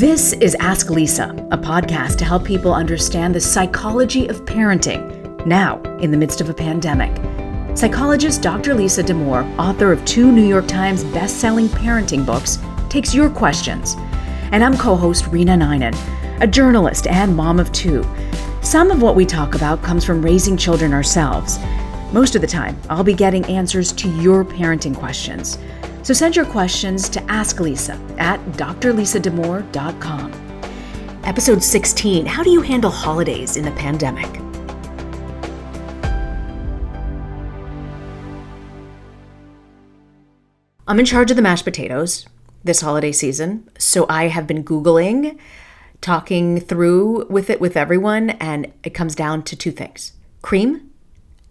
This is Ask Lisa, a podcast to help people understand the psychology of parenting now in the midst of a pandemic. Psychologist Dr. Lisa Damour, author of two New York Times best-selling parenting books, takes your questions. And I'm co-host Rena Ninan, a journalist and mom of two. Some of what we talk about comes from raising children ourselves. Most of the time, I'll be getting answers to your parenting questions. So send your questions to Ask Lisa at drlisadamour.com. Episode 16 How do you handle holidays in the pandemic? I'm in charge of the mashed potatoes this holiday season, so I have been Googling, talking through with it with everyone, and it comes down to two things cream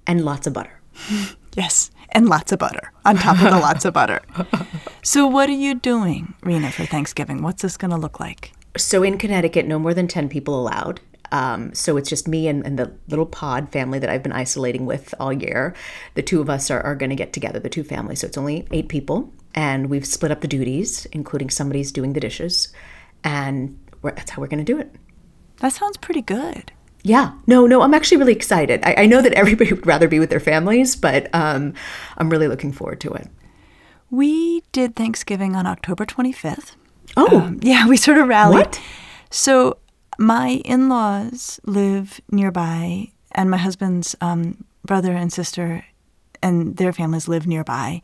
and lots of butter. Yes, and lots of butter on top of the lots of butter. So, what are you doing, Rena, for Thanksgiving? What's this going to look like? So in Connecticut, no more than 10 people allowed. Um, so it's just me and, and the little pod family that I've been isolating with all year. The two of us are, are going to get together, the two families. So it's only eight people. And we've split up the duties, including somebody's doing the dishes. And we're, that's how we're going to do it. That sounds pretty good. Yeah, no, no, I'm actually really excited. I, I know that everybody would rather be with their families, but um, I'm really looking forward to it. We did Thanksgiving on October 25th. Oh, Um, yeah, we sort of rallied. What? So my in-laws live nearby, and my husband's um, brother and sister and their families live nearby.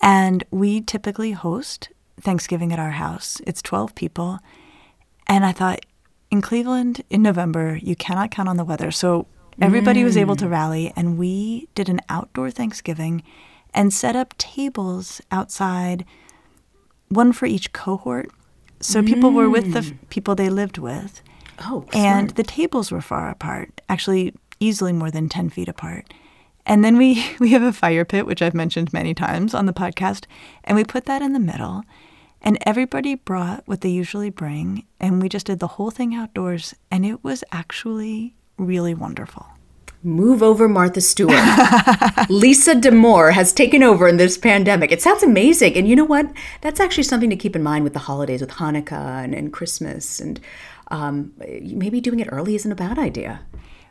And we typically host Thanksgiving at our house. It's 12 people. And I thought, in Cleveland in November, you cannot count on the weather. So everybody was able to mm. rally, and we did an outdoor Thanksgiving and set up tables outside, one for each cohort. So people were with the f- mm. people they lived with. oh, And smart. the tables were far apart, actually easily more than 10 feet apart. And then we, we have a fire pit, which I've mentioned many times on the podcast, and we put that in the middle. And everybody brought what they usually bring, and we just did the whole thing outdoors, and it was actually really wonderful. Move over, Martha Stewart. Lisa Damour has taken over in this pandemic. It sounds amazing. And you know what? That's actually something to keep in mind with the holidays, with Hanukkah and, and Christmas. And um, maybe doing it early isn't a bad idea.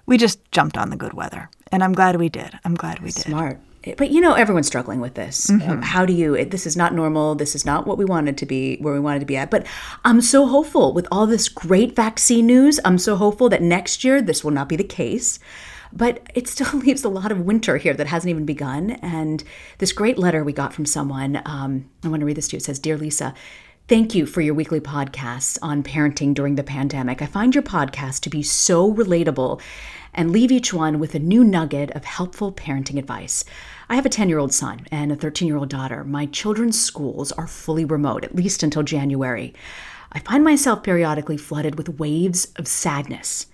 We just jumped on the good weather, and I'm glad we did. I'm glad we did. Smart. But you know, everyone's struggling with this. Um, how do you? it- This is not normal. This is not what we wanted to be, where we wanted to be at. But I'm so hopeful with all this great vaccine news. I'm so hopeful that next year this will not be the case. But it still leaves a lot of winter here that hasn't even begun. And this great letter we got from someone, um, I want to read this to you. It says, Dear Lisa, Thank you for your weekly podcasts on parenting during the pandemic. I find your podcast to be so relatable and leave each one with a new nugget of helpful parenting advice. I have a 10 year old son and a 13 year old daughter. My children's schools are fully remote, at least until January. I find myself periodically flooded with waves of sadness.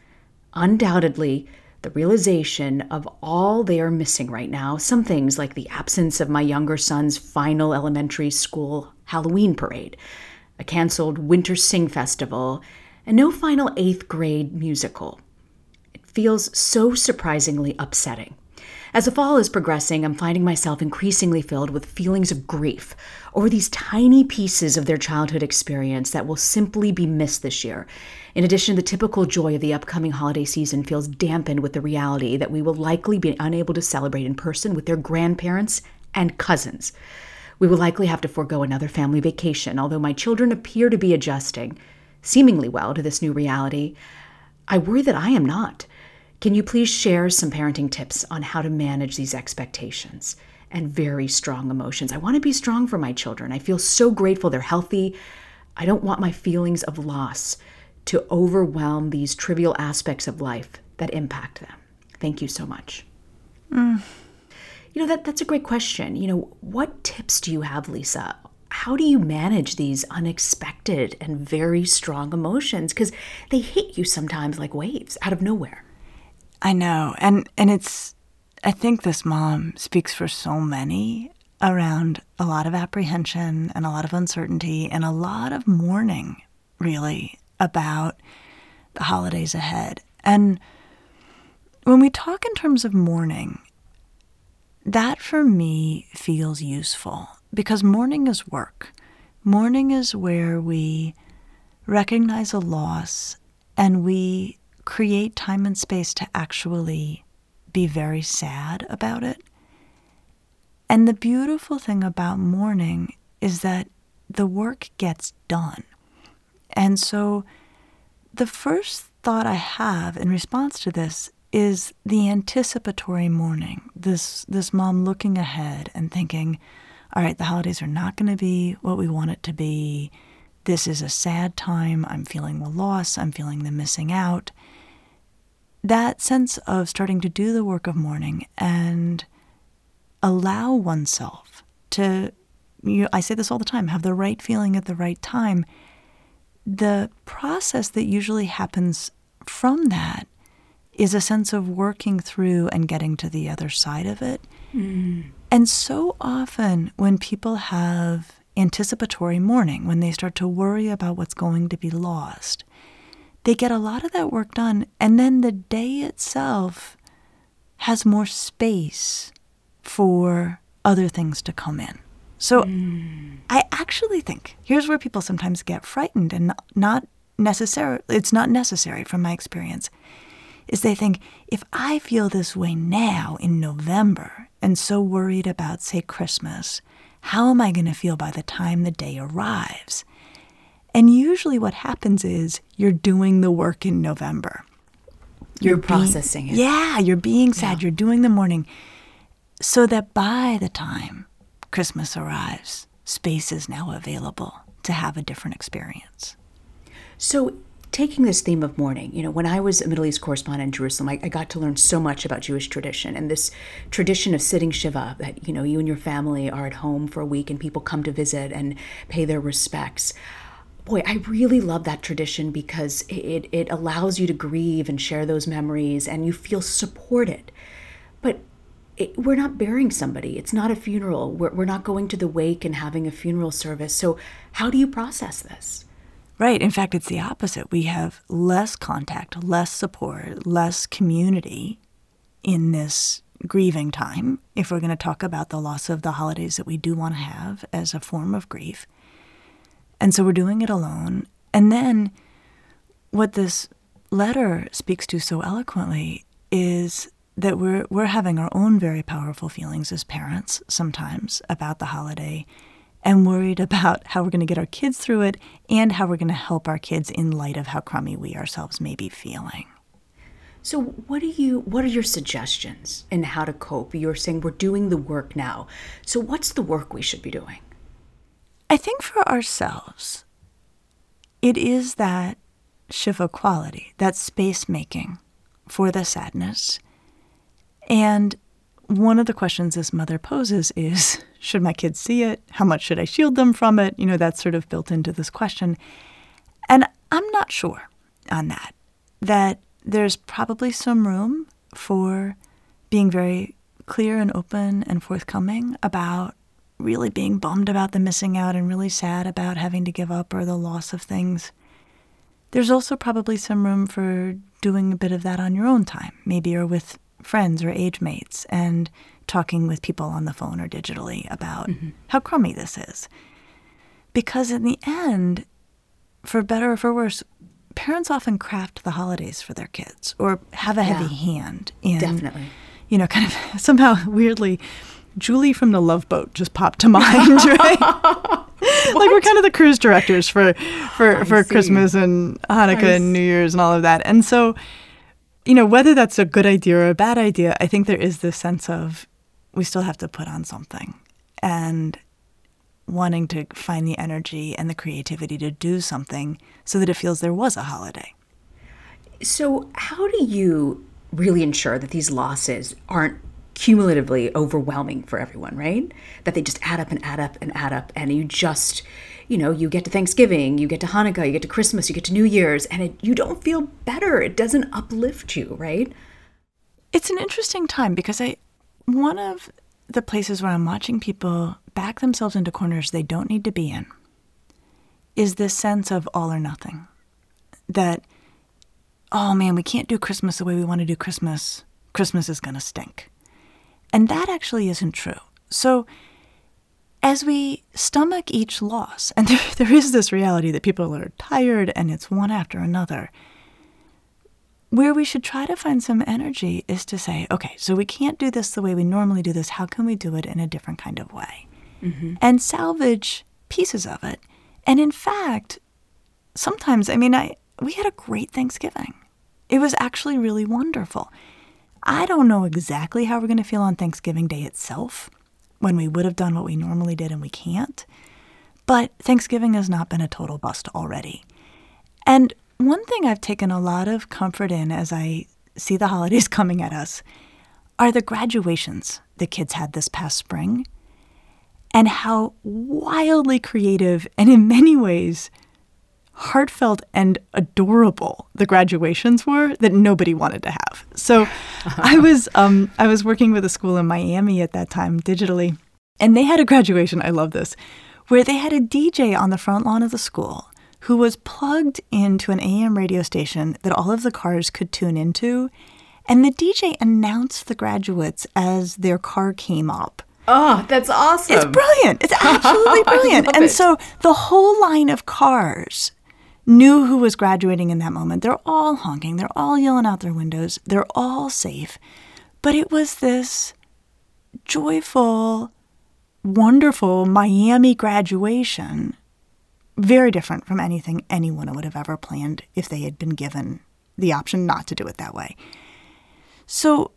Undoubtedly, the realization of all they are missing right now, some things like the absence of my younger son's final elementary school Halloween parade, a canceled winter sing festival, and no final eighth grade musical. Feels so surprisingly upsetting. As the fall is progressing, I'm finding myself increasingly filled with feelings of grief over these tiny pieces of their childhood experience that will simply be missed this year. In addition, the typical joy of the upcoming holiday season feels dampened with the reality that we will likely be unable to celebrate in person with their grandparents and cousins. We will likely have to forego another family vacation, although my children appear to be adjusting seemingly well to this new reality. I worry that I am not. Can you please share some parenting tips on how to manage these expectations and very strong emotions? I want to be strong for my children. I feel so grateful they're healthy. I don't want my feelings of loss to overwhelm these trivial aspects of life that impact them. Thank you so much. Mm. You know, that, that's a great question. You know, what tips do you have, Lisa? How do you manage these unexpected and very strong emotions? Because they hit you sometimes like waves out of nowhere. I know. And and it's I think this mom speaks for so many around a lot of apprehension and a lot of uncertainty and a lot of mourning really about the holidays ahead. And when we talk in terms of mourning, that for me feels useful because mourning is work. Mourning is where we recognize a loss and we create time and space to actually be very sad about it. And the beautiful thing about mourning is that the work gets done. And so the first thought I have in response to this is the anticipatory mourning. This this mom looking ahead and thinking, all right, the holidays are not going to be what we want it to be. This is a sad time. I'm feeling the loss. I'm feeling the missing out that sense of starting to do the work of mourning and allow oneself to you, I say this all the time have the right feeling at the right time. The process that usually happens from that is a sense of working through and getting to the other side of it. Mm. And so often, when people have anticipatory mourning, when they start to worry about what's going to be lost, they get a lot of that work done, and then the day itself has more space for other things to come in. So mm. I actually think here's where people sometimes get frightened and not necessarily it's not necessary from my experience is they think if I feel this way now in November and so worried about say Christmas, how am I going to feel by the time the day arrives? And usually what happens is you're doing the work in November. You're, you're processing being, it. Yeah, you're being sad. Yeah. You're doing the mourning so that by the time Christmas arrives, space is now available to have a different experience. So, taking this theme of mourning, you know, when I was a Middle East correspondent in Jerusalem, I, I, got to learn so much about Jewish tradition and this tradition of sitting Shiva, that, you know, you and your family are at home for a week and people come to visit and pay their respects boy, I really love that tradition because it, it allows you to grieve and share those memories and you feel supported. But it, we're not burying somebody, it's not a funeral. We're, we're not going to the wake and having a funeral service. So, how do you process this? Right. In fact, it's the opposite. We have less contact, less support, less community in this grieving time, if we're going to talk about the loss of the holidays that we do want to have as a form of grief. And so we're doing it alone. And then what this letter speaks to so eloquently is that we're we're having our own very powerful feelings as parents sometimes about the holiday and worried about how we're going to get our kids through it and how we're going to help our kids in light of how crummy we ourselves may be feeling. So what do you what are your suggestions in how to cope? You're saying we're doing the work now. So what's the work we should be doing? I think for ourselves, it is that Shiva quality, that space making for the sadness. And one of the questions this mother poses is should my kids see it? How much should I shield them from it? You know, that's sort of built into this question. And I'm not sure on that, that there's probably some room for being very clear and open and forthcoming about really being bummed about the missing out and really sad about having to give up or the loss of things. There's also probably some room for doing a bit of that on your own time, maybe or with friends or age mates, and talking with people on the phone or digitally about mm-hmm. how crummy this is. Because in the end, for better or for worse, parents often craft the holidays for their kids or have a heavy yeah, hand in definitely you know kind of somehow weirdly Julie from the Love Boat just popped to mind, right? like we're kind of the cruise directors for for I for see. Christmas and Hanukkah I and New Year's and all of that. And so, you know, whether that's a good idea or a bad idea, I think there is this sense of we still have to put on something and wanting to find the energy and the creativity to do something so that it feels there was a holiday. So, how do you really ensure that these losses aren't cumulatively overwhelming for everyone, right? That they just add up and add up and add up, and you just, you know, you get to Thanksgiving, you get to Hanukkah, you get to Christmas, you get to New Year's, and it, you don't feel better. It doesn't uplift you, right? It's an interesting time because I one of the places where I'm watching people back themselves into corners they don't need to be in is this sense of all or nothing. That oh man, we can't do Christmas the way we want to do Christmas. Christmas is going to stink. And that actually isn't true. So as we stomach each loss, and there, there is this reality that people are tired and it's one after another, where we should try to find some energy is to say, okay, so we can't do this the way we normally do this. How can we do it in a different kind of way? Mm-hmm. And salvage pieces of it. And in fact, sometimes, I mean, I we had a great Thanksgiving. It was actually really wonderful. I don't know exactly how we're going to feel on Thanksgiving Day itself when we would have done what we normally did and we can't. But Thanksgiving has not been a total bust already. And one thing I've taken a lot of comfort in as I see the holidays coming at us are the graduations the kids had this past spring and how wildly creative and in many ways heartfelt and adorable the graduations were that nobody wanted to have. So I was um, I was working with a school in Miami at that time digitally, and they had a graduation. I love this, where they had a DJ on the front lawn of the school who was plugged into an AM radio station that all of the cars could tune into, and the DJ announced the graduates as their car came up. Oh, that's awesome. It's brilliant. It's absolutely brilliant. and it. so the whole line of cars knew who was graduating in that moment. They're all honking, they're all yelling out their windows, they're all safe. But it was this joyful, wonderful Miami graduation, very different from anything anyone would have ever planned if they had been given the option not to do it that way. So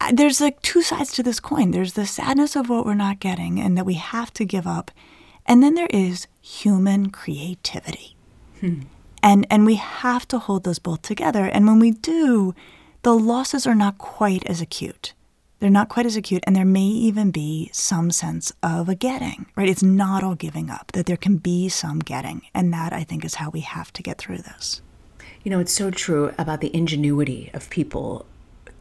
uh, there's like two sides to this coin. There's the sadness of what we're not getting and that we have to give up. And then there is human creativity. Hmm. And and we have to hold those both together. And when we do, the losses are not quite as acute. They're not quite as acute, and there may even be some sense of a getting, right? It's not all giving up, that there can be some getting. And that, I think, is how we have to get through this. You know, it's so true about the ingenuity of people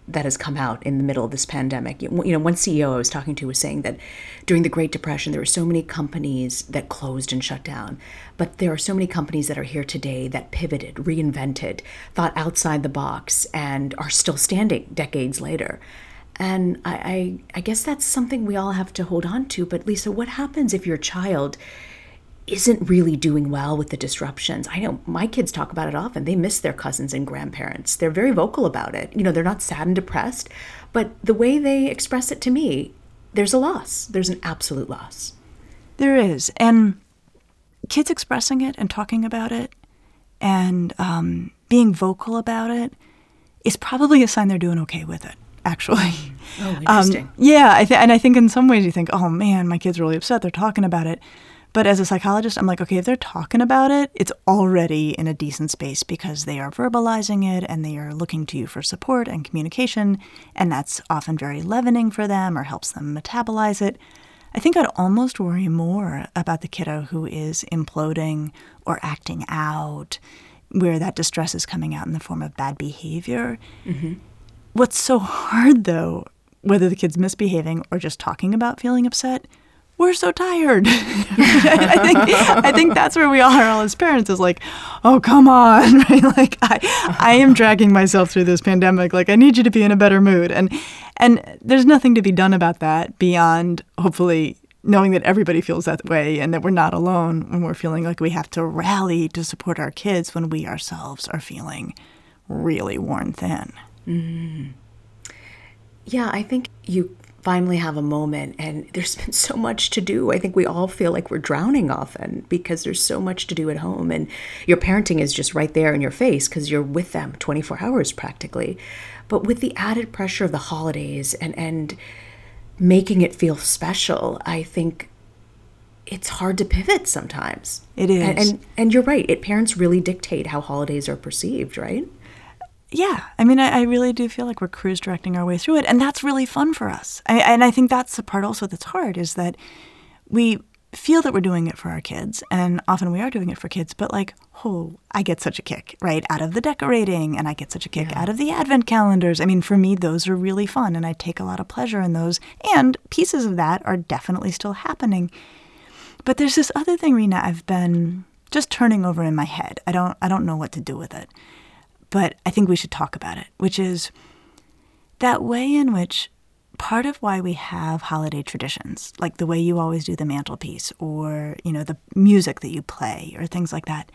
that has come out in the middle of this pandemic. You know, one CEO I was talking to was saying that during the Great Depression, there were so many companies that closed and shut down. But there are so many companies that are here today that pivoted, reinvented, thought outside the box, and are still standing decades later. And I, I, I guess that's something we all have to hold on to. But Lisa, what happens if your child isn't really doing well with the disruptions. I know my kids talk about it often. They miss their cousins and grandparents. They're very vocal about it. You know, they're not sad and depressed, but the way they express it to me, there's a loss. There's an absolute loss. There is. And kids expressing it and talking about it and um, being vocal about it is probably a sign they're doing okay with it, actually. Oh, interesting. Um, yeah, I th- and I think in some ways you think, oh man, my kid's really upset. They're talking about it. But as a psychologist, I'm like, okay, if they're talking about it, it's already in a decent space because they are verbalizing it and they are looking to you for support and communication. And that's often very leavening for them or helps them metabolize it. I think I'd almost worry more about the kiddo who is imploding or acting out, where that distress is coming out in the form of bad behavior. Mm-hmm. What's so hard, though, whether the kid's misbehaving or just talking about feeling upset, we're so tired. I think I think that's where we are all as parents is like, oh come on? Like I I am dragging myself through this pandemic. Like I need you to be in a better mood. And and there's nothing to be done about that beyond hopefully knowing that everybody feels that way and that we're not alone when we're feeling like we have to rally to support our kids when we ourselves are feeling really worn thin. Mm-hmm. Yeah, I think you finally have a moment and there's been so much to do. I think we all feel like we're drowning often because there's so much to do at home and your parenting is just right there in your face because you're with them 24 hours practically. But with the added pressure of the holidays and and making it feel special, I think it's hard to pivot sometimes. It is. And and, and you're right. It parents really dictate how holidays are perceived, right? Yeah, I mean, I, I, really do feel like we're cruise directing our way through it, and that's really fun for us. I, and I think that's the part also that's hard is that we feel that we're doing it for our kids, and often we are doing it for kids. But like, oh, I get such a kick right out of the decorating, and I get such a kick yeah. out of the advent calendars. I mean, for me, those are really fun, and I take a lot of pleasure in those. And pieces of that are definitely still happening. But there's this other thing, Rena, I've been just turning over in my head. I don't, I don't know what to do with it but I think we should talk about it, which is that way in which part of why we have holiday traditions, like the way you always do the mantelpiece or, you know, the music that you play or things like that,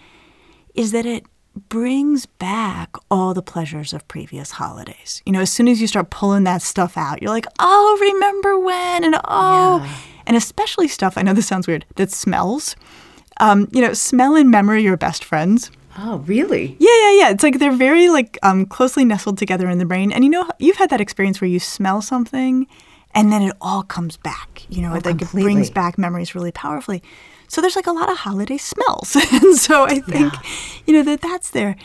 is that it brings back all the pleasures of previous holidays. You know, as soon as you start pulling that stuff out, you're like, oh, remember when? And oh, yeah. and especially stuff, I know this sounds weird, that smells. Um, you know, smell and memory are best friends. Oh, really? Yeah, yeah, yeah. It's like they're very like um, closely nestled together in the brain. And you know, you've had that experience where you smell something, and then it all comes back. You know, oh, like completely. it brings back memories really powerfully. So there's like a lot of holiday smells, and so I think, yeah. you know, that that's there.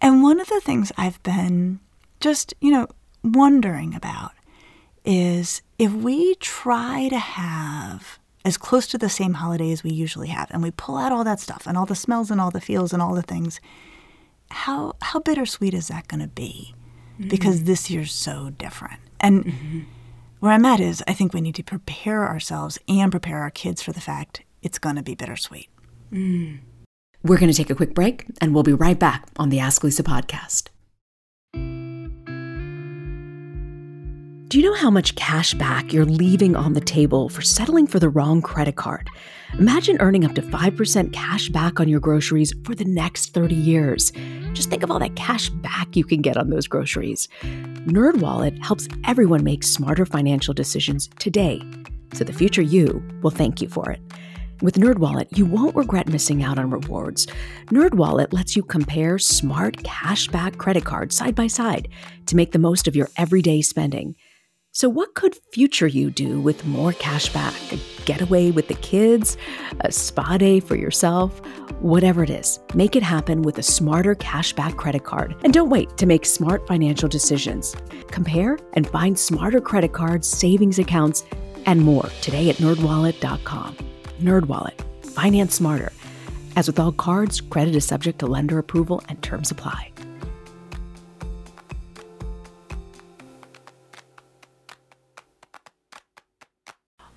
And one of the things I've been just, you know, wondering about is if we try to have as close to the same holiday as we usually have, and we pull out all that stuff and all the smells and all the feels and all the things, how how bittersweet is that going to be? Mm-hmm. Because this year's so different. And mm-hmm. where I'm at is, I think we need to prepare ourselves and prepare our kids for the fact it's going to be bittersweet. Mm. We're going to take a quick break, and we'll be right back on the Ask Lisa podcast. Do you know how much cash back you're leaving on the table for settling for the wrong credit card? Imagine earning up to 5% cash back on your groceries for the next 30 years. Just think of all that cash back you can get on those groceries. NerdWallet helps everyone make smarter financial decisions today, so the future you will thank you for it. With NerdWallet, you won't regret missing out on rewards. NerdWallet lets you compare smart cashback credit cards side by side to make the most of your everyday spending. So, what could future you do with more cash back? A getaway with the kids? A spa day for yourself? Whatever it is, make it happen with a smarter cashback credit card. And don't wait to make smart financial decisions. Compare and find smarter credit cards, savings accounts, and more today at nerdwallet.com. Nerdwallet, finance smarter. As with all cards, credit is subject to lender approval and terms apply.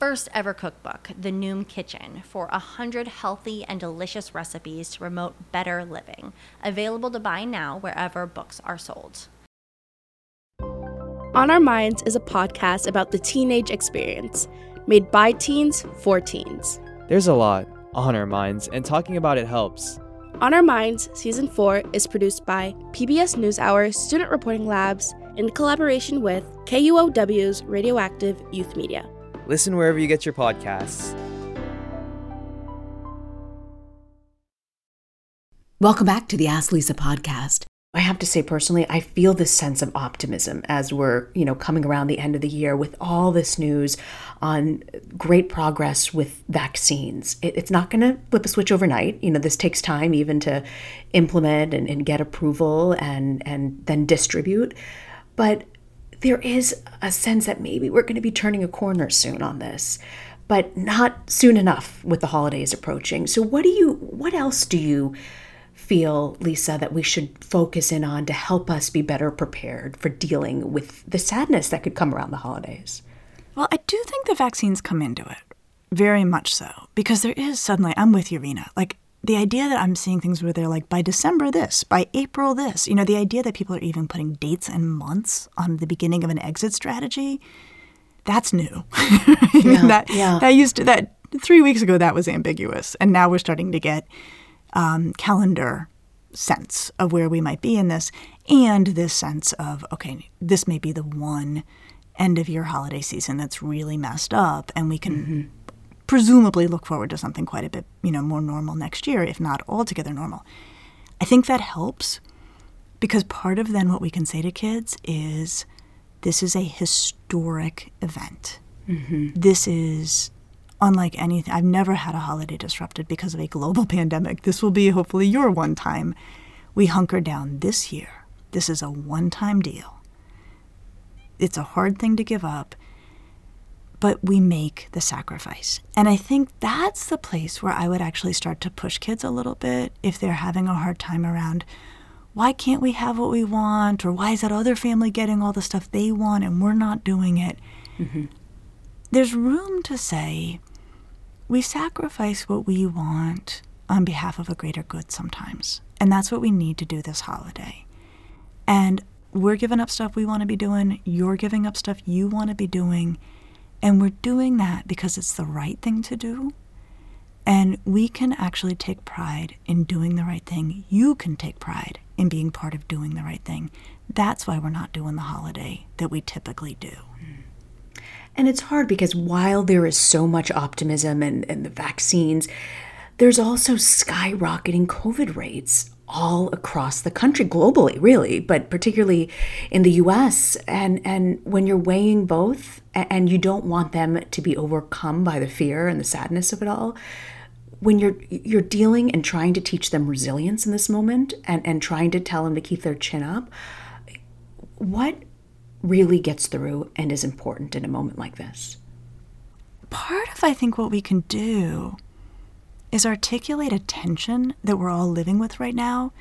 first ever cookbook, The Noom Kitchen, for 100 healthy and delicious recipes to promote better living. Available to buy now wherever books are sold. On Our Minds is a podcast about the teenage experience, made by teens for teens. There's a lot on our minds, and talking about it helps. On Our Minds, Season 4 is produced by PBS NewsHour Student Reporting Labs in collaboration with KUOW's Radioactive Youth Media. Listen wherever you get your podcasts. Welcome back to the Ask Lisa podcast. I have to say personally, I feel this sense of optimism as we're, you know, coming around the end of the year with all this news on great progress with vaccines. It, it's not going to flip a switch overnight. You know, this takes time even to implement and, and get approval and and then distribute. But there is a sense that maybe we're going to be turning a corner soon on this but not soon enough with the holidays approaching. So what do you what else do you feel, Lisa, that we should focus in on to help us be better prepared for dealing with the sadness that could come around the holidays? Well, I do think the vaccines come into it, very much so, because there is suddenly, I'm with you, Rena. Like, the idea that I'm seeing things where they're like, by December this, by April this, you know, the idea that people are even putting dates and months on the beginning of an exit strategy, that's new. Yeah, that, yeah. that used to, that three weeks ago, that was ambiguous. And now we're starting to get um, calendar sense of where we might be in this, and this sense of, okay, this may be the one end of your holiday season that's really messed up, and we can Mm-hmm. Presumably look forward to something quite a bit, you know, more normal next year, if not altogether normal. I think that helps because part of then what we can say to kids is this is a historic event. Mm-hmm. This is unlike anything. I've never had a holiday disrupted because of a global pandemic. This will be hopefully your one time. We hunker down this year. This is a one time deal. It's a hard thing to give up, but we make the sacrifice. And I think that's the place where I would actually start to push kids a little bit if they're having a hard time around why can't we have what we want? Or why is that other family getting all the stuff they want and we're not doing it? Mm-hmm. There's room to say, we sacrifice what we want on behalf of a greater good sometimes. And that's what we need to do this holiday. And we're giving up stuff we want to be doing, you're giving up stuff you want to be doing. And we're doing that because it's the right thing to do. And we can actually take pride in doing the right thing. You can take pride in being part of doing the right thing. That's why we're not doing the holiday that we typically do. Hmm. And it's hard because while there is so much optimism and, and the vaccines, there's also skyrocketing COVID rates all across the country, globally, really, but particularly in the US. And, and when you're weighing both and you don't want them to be overcome by the fear and the sadness of it all, when you're you're dealing and trying to teach them resilience in this moment and, and trying to tell them to keep their chin up, what really gets through and is important in a moment like this? part of I think what we can do is articulate a tension that we're all living with right now,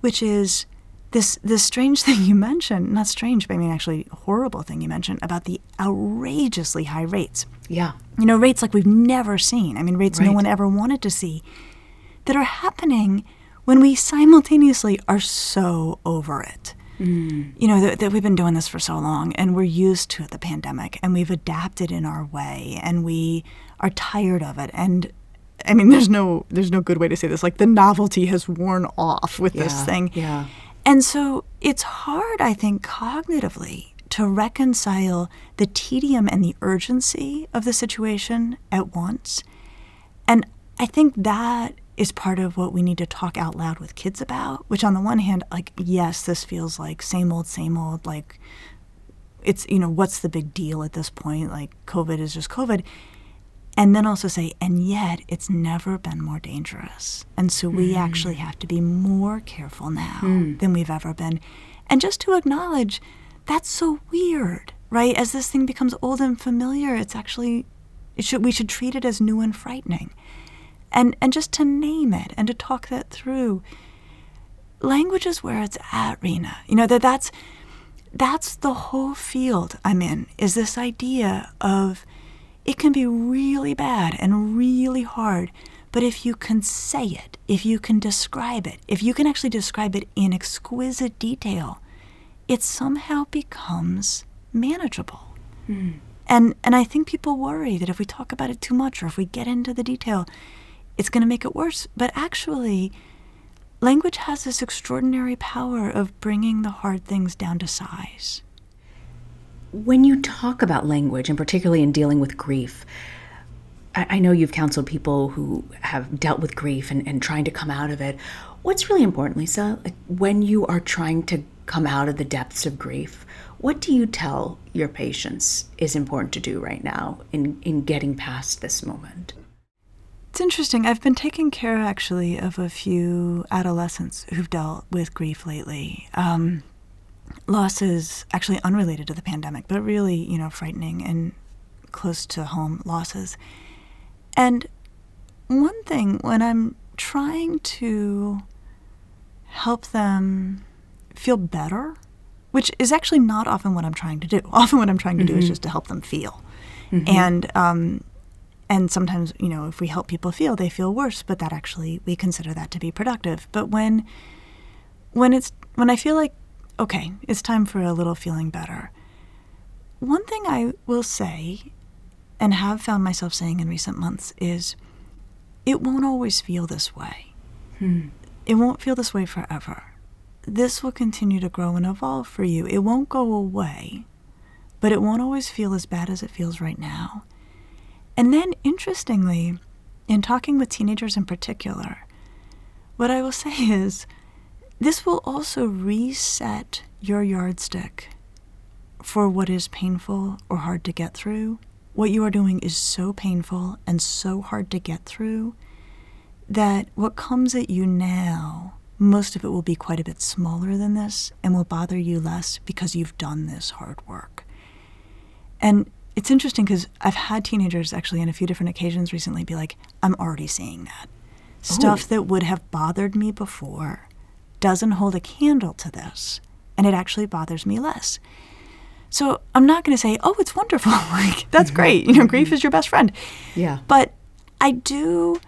which is this this strange thing you mentioned, not strange, but I mean actually horrible thing you mentioned about the outrageously high rates. Yeah. You know, rates like we've never seen. I mean, rates no one ever wanted to see that are happening when we simultaneously are so over it. Mm. You know, that, that we've been doing this for so long and we're used to the pandemic and we've adapted in our way and we are tired of it. And I mean, there's no there's no good way to say this. Like the novelty has worn off with this thing. yeah. And so it's hard, I think, cognitively to reconcile the tedium and the urgency of the situation at once. And I think that is part of what we need to talk out loud with kids about, which on the one hand, like, yes, this feels like same old, same old, like, it's, you know, what's the big deal at this point? Like, COVID is just COVID. And then also say, and yet it's never been more dangerous. And so we hmm. actually have to be more careful now hmm. than we've ever been. And just to acknowledge that's so weird, right? As this thing becomes old and familiar, it's actually, it should, we should treat it as new and frightening. And, and just to name it and to talk that through. Language is where it's at, Rena. You know, that that's, that's the whole field I'm in, is this idea of it can be really bad and really hard, but if you can say it, if you can describe it, if you can actually describe it in exquisite detail, it somehow becomes manageable. Hmm. And and I think people worry that if we talk about it too much or if we get into the detail, it's going to make it worse. But actually, language has this extraordinary power of bringing the hard things down to size. When you talk about language, and particularly in dealing with grief, I, I know you've counseled people who have dealt with grief and, and trying to come out of it. What's really important, Lisa, like when you are trying to come out of the depths of grief, what do you tell your patients is important to do right now in, in getting past this moment? It's interesting. I've been taking care actually of a few adolescents who've dealt with grief lately. Um, losses actually unrelated to the pandemic, but really, you know, frightening and close to home losses. And one thing when I'm trying to help them feel better, which is actually not often what I'm trying to do. Often what I'm trying to mm-hmm. do is mm-hmm. just to help them feel. Mm-hmm. And um, and sometimes, you know, if we help people feel, they feel worse, but that actually we consider that to be productive. But when when it's when I feel like okay, it's time for a little feeling better. One thing I will say and have found myself saying in recent months is it won't always feel this way. Hmm. It won't feel this way forever. This will continue to grow and evolve for you. It won't go away, but it won't always feel as bad as it feels right now. And then, interestingly, in talking with teenagers in particular, what I will say is this will also reset your yardstick for what is painful or hard to get through what you are doing is so painful and so hard to get through that what comes at you now, most of it will be quite a bit smaller than this and will bother you less because you've done this hard work. And it's interesting because I've had teenagers actually on a few different occasions recently be like, I'm already seeing that. Stuff that would have bothered me before doesn't hold a candle to this, and it actually bothers me less. So I'm not going to say, oh, it's wonderful. like, that's mm-hmm. great. You know, grief is your best friend. Yeah. But I do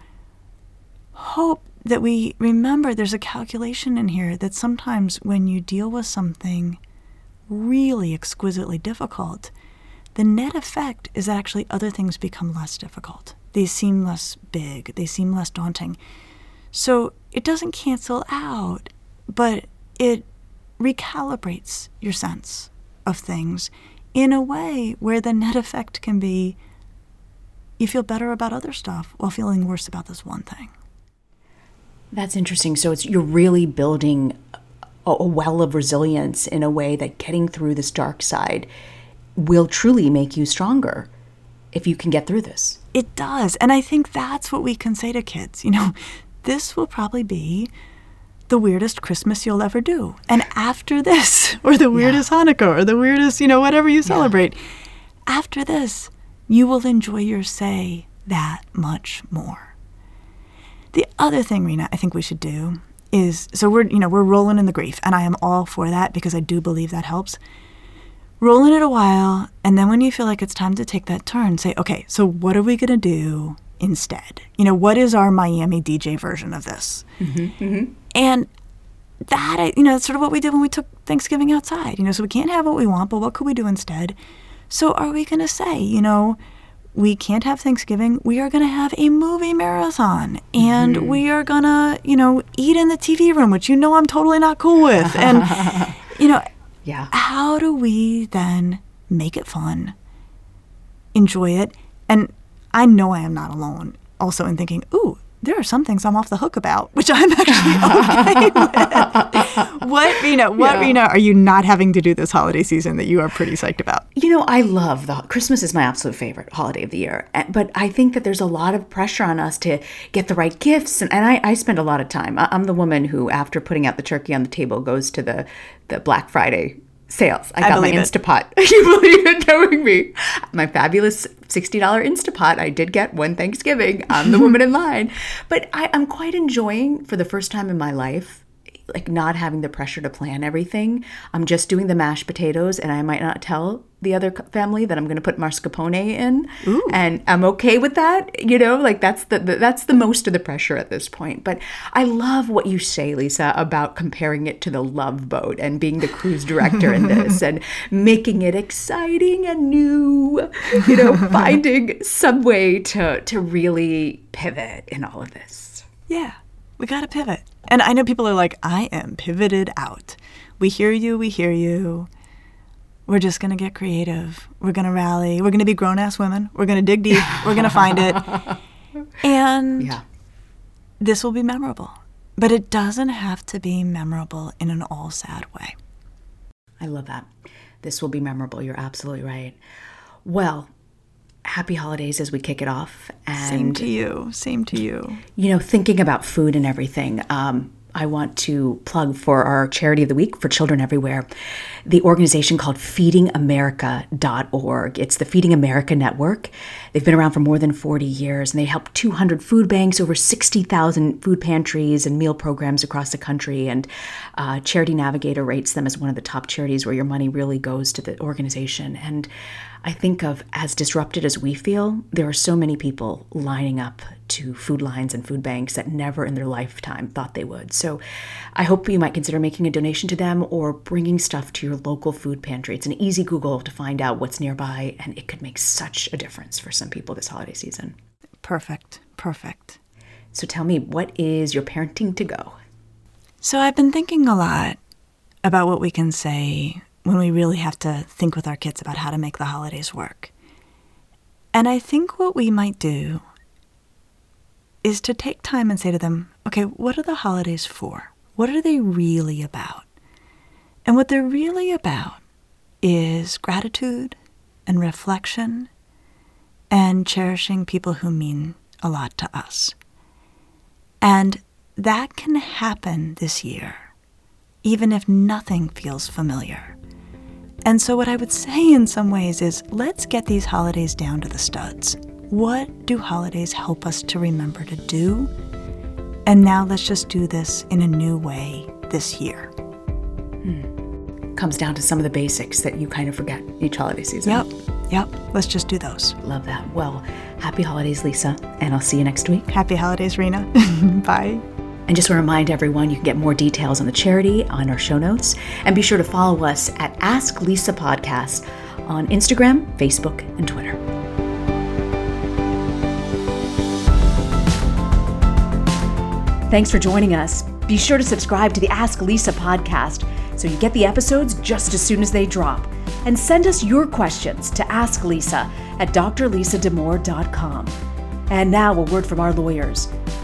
hope that we remember there's a calculation in here that sometimes when you deal with something really exquisitely difficult, the net effect is that actually other things become less difficult. They seem less big, they seem less daunting. So it doesn't cancel out, but it recalibrates your sense of things in a way where the net effect can be you feel better about other stuff while feeling worse about this one thing. That's interesting. So it's you're really building a, a well of resilience in a way that getting through this dark side will truly make you stronger if you can get through this. It does. And I think that's what we can say to kids. You know, this will probably be the weirdest Christmas you'll ever do. And after this, or the weirdest yeah. Hanukkah, or the weirdest, you know, whatever you celebrate, yeah. after this, you will enjoy your say that much more. The other thing, Rena, I think we should do is so we're, you know, we're rolling in the grief, and I am all for that because I do believe that helps. Roll in it a while, and then when you feel like it's time to take that turn, say, okay, so what are we going to do instead? You know, what is our Miami DJ version of this? Mm-hmm, mm-hmm. And that, you know, that's sort of what we did when we took Thanksgiving outside. You know, so we can't have what we want, but what could we do instead? So are we going to say, you know, we can't have Thanksgiving. We are going to have a movie marathon and mm-hmm. we are going to, you know, eat in the TV room, which you know I'm totally not cool with. And, you know, yeah. how do we then make it fun, enjoy it? And I know I am not alone also in thinking, ooh, there are some things I'm off the hook about, which I'm actually okay with. what, Rena, what, yeah. Rena, are you not having to do this holiday season that you are pretty psyched about? You know, I love the Christmas is my absolute favorite holiday of the year. But I think that there's a lot of pressure on us to get the right gifts. And, and I, I spend a lot of time. I'm the woman who, after putting out the turkey on the table, goes to the, the Black Friday sales. I, I got my Instapot. you believe it, knowing me. My fabulous $60 Instapot I did get one Thanksgiving. I'm the woman in line. But I, I'm quite enjoying, for the first time in my life, like not having the pressure to plan everything. I'm just doing the mashed potatoes, and I might not tell the other family that I'm going to put mascarpone in, Ooh. and I'm okay with that. You know, like that's the, the, that's the most of the pressure at this point. But I love what you say, Lisa, about comparing it to the Love Boat and being the cruise director in this, and making it exciting and new. You know, finding some way to to really pivot in all of this. Yeah, we got to pivot. And I know people are like, I am pivoted out. We hear you, we hear you. We're just going to get creative. We're going to rally. We're going to be grown ass women. We're going to dig deep. We're going to find it. And yeah. this will be memorable. But it doesn't have to be memorable in an all sad way. I love that. This will be memorable. You're absolutely right. Well, happy holidays as we kick it off. And, Same to you. Same to you. You know, thinking about food and everything, um, I want to plug for our charity of the week for children everywhere, the organization called feedingamerica.org. It's the Feeding America Network. They've been around for more than 40 years and they help 200 food banks, over 60,000 food pantries and meal programs across the country. And uh, Charity Navigator rates them as one of the top charities where your money really goes to the organization. And I think of as disrupted as we feel, there are so many people lining up to food lines and food banks that never in their lifetime thought they would. So I hope you might consider making a donation to them or bringing stuff to your local food pantry. It's an easy Google to find out what's nearby, and it could make such a difference for some people this holiday season. Perfect. Perfect. So tell me, what is your parenting to go? So I've been thinking a lot about what we can say when we really have to think with our kids about how to make the holidays work. And I think what we might do is to take time and say to them, okay, what are the holidays for? What are they really about? And what they're really about is gratitude and reflection and cherishing people who mean a lot to us. And that can happen this year, even if nothing feels familiar. And so, what I would say in some ways is let's get these holidays down to the studs. What do holidays help us to remember to do? And now let's just do this in a new way this year. Hmm. Comes down to some of the basics that you kind of forget each holiday season. Yep, yep. Let's just do those. Love that. Well, happy holidays, Lisa, and I'll see you next week. Happy holidays, Reena. Bye. And just want to remind everyone, you can get more details on the charity on our show notes. And be sure to follow us at Ask Lisa Podcast on Instagram, Facebook, and Twitter. Thanks for joining us. Be sure to subscribe to the Ask Lisa podcast so you get the episodes just as soon as they drop. And send us your questions to Ask Lisa at drlisadamour.com. And now, a word from our lawyers.